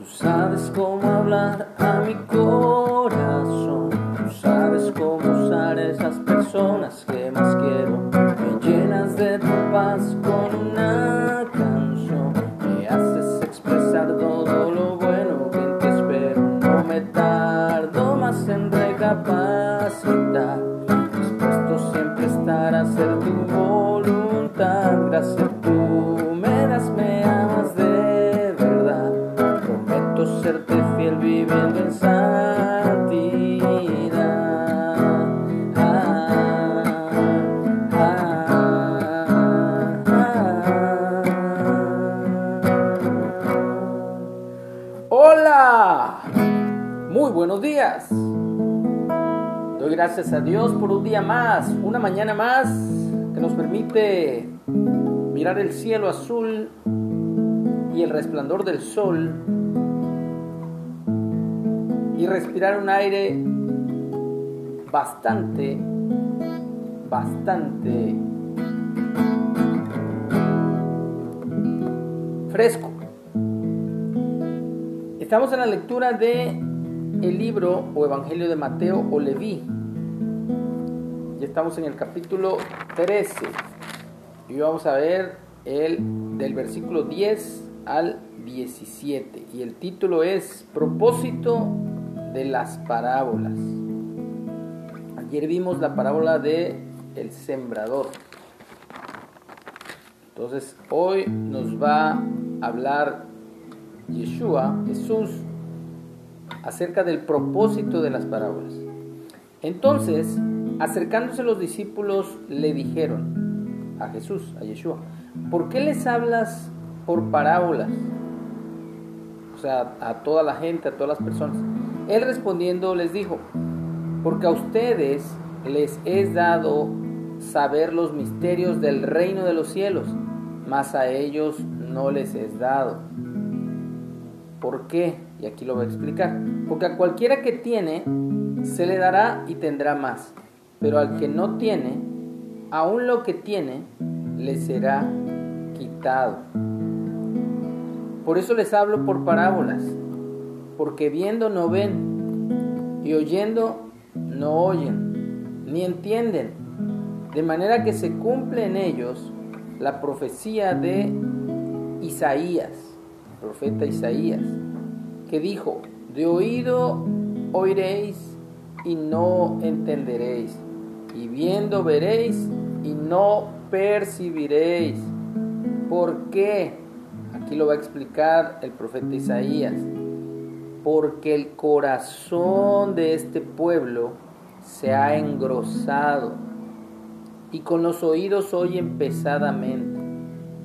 Tú sabes cómo hablar a mi corazón. Tú sabes cómo usar esas personas que más quiero. Me llenas de tu paz con una canción. Me haces expresar todo lo bueno que en ti espero. No me tardo más en recapacitar. Dispuesto siempre estar a hacer tu voluntad. Gracias buenos días. Doy gracias a Dios por un día más, una mañana más que nos permite mirar el cielo azul y el resplandor del sol y respirar un aire bastante, bastante fresco. Estamos en la lectura de el libro o Evangelio de Mateo o Leví. Ya estamos en el capítulo 13 y vamos a ver el del versículo 10 al 17 y el título es Propósito de las parábolas. Ayer vimos la parábola de el sembrador. Entonces hoy nos va a hablar Yeshua, Jesús, acerca del propósito de las parábolas. Entonces, acercándose los discípulos, le dijeron a Jesús, a Yeshua, ¿por qué les hablas por parábolas? O sea, a toda la gente, a todas las personas. Él respondiendo les dijo, porque a ustedes les es dado saber los misterios del reino de los cielos, mas a ellos no les es dado. ¿Por qué? Y aquí lo voy a explicar. Porque a cualquiera que tiene, se le dará y tendrá más. Pero al que no tiene, aún lo que tiene, le será quitado. Por eso les hablo por parábolas. Porque viendo no ven, y oyendo no oyen, ni entienden. De manera que se cumple en ellos la profecía de Isaías profeta Isaías, que dijo, de oído oiréis y no entenderéis, y viendo veréis y no percibiréis. ¿Por qué? Aquí lo va a explicar el profeta Isaías. Porque el corazón de este pueblo se ha engrosado y con los oídos oyen pesadamente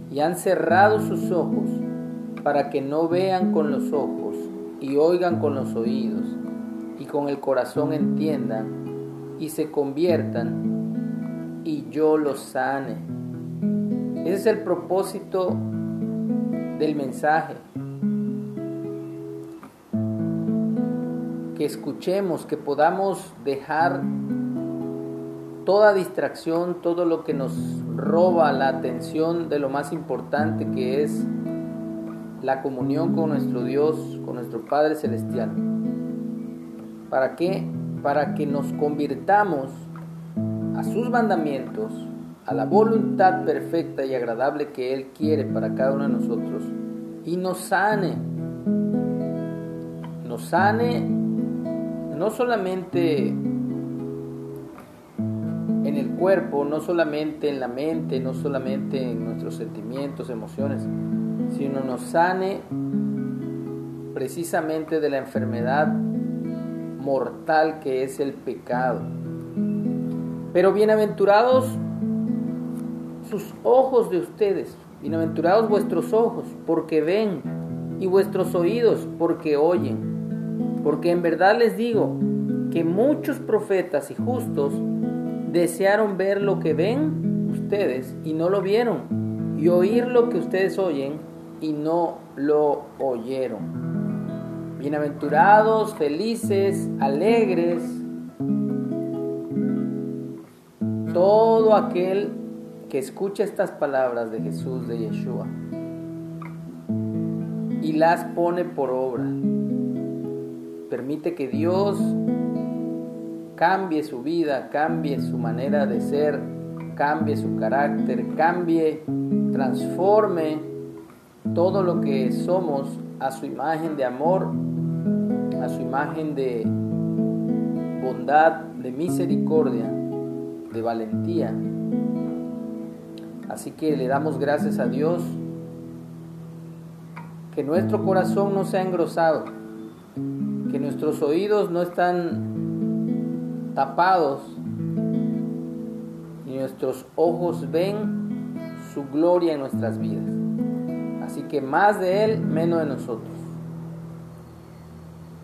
y han cerrado sus ojos para que no vean con los ojos y oigan con los oídos y con el corazón entiendan y se conviertan y yo los sane. Ese es el propósito del mensaje. Que escuchemos, que podamos dejar toda distracción, todo lo que nos roba la atención de lo más importante que es la comunión con nuestro Dios, con nuestro Padre Celestial. ¿Para qué? Para que nos convirtamos a sus mandamientos, a la voluntad perfecta y agradable que Él quiere para cada uno de nosotros y nos sane. Nos sane no solamente en el cuerpo, no solamente en la mente, no solamente en nuestros sentimientos, emociones, sino nos sane precisamente de la enfermedad mortal que es el pecado. Pero bienaventurados sus ojos de ustedes, bienaventurados vuestros ojos, porque ven, y vuestros oídos, porque oyen. Porque en verdad les digo que muchos profetas y justos desearon ver lo que ven ustedes y no lo vieron, y oír lo que ustedes oyen y no lo oyeron. Bienaventurados, felices, alegres, todo aquel que escucha estas palabras de Jesús, de Yeshua, y las pone por obra. Permite que Dios cambie su vida, cambie su manera de ser, cambie su carácter, cambie, transforme todo lo que somos a su imagen de amor, a su imagen de bondad, de misericordia, de valentía. Así que le damos gracias a Dios que nuestro corazón no se engrosado, que nuestros oídos no están tapados y nuestros ojos ven su gloria en nuestras vidas. Que más de Él, menos de nosotros.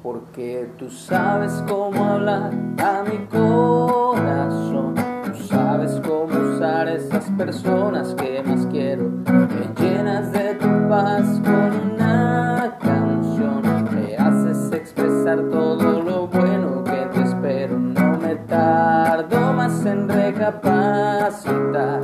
Porque tú sabes cómo hablar a mi corazón. Tú sabes cómo usar esas personas que más quiero. Me llenas de tu paz con una canción. Me haces expresar todo lo bueno que te espero. No me tardo más en recapacitar.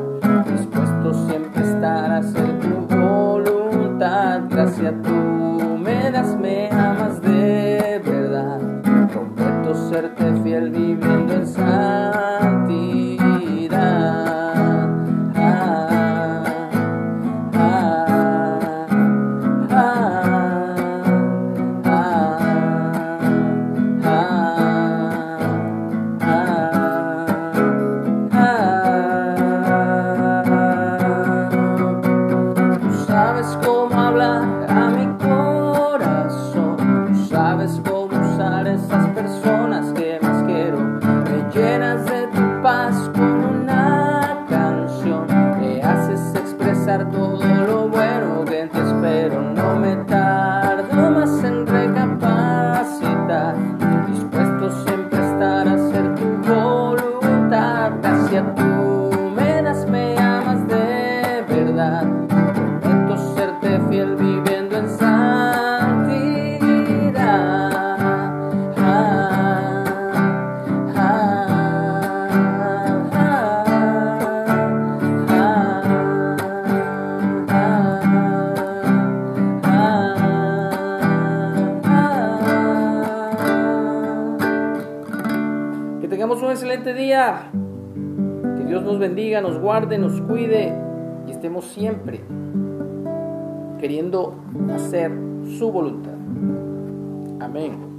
Que tengamos un excelente día. Que Dios nos bendiga, nos guarde, nos cuide y estemos siempre queriendo hacer su voluntad. Amén.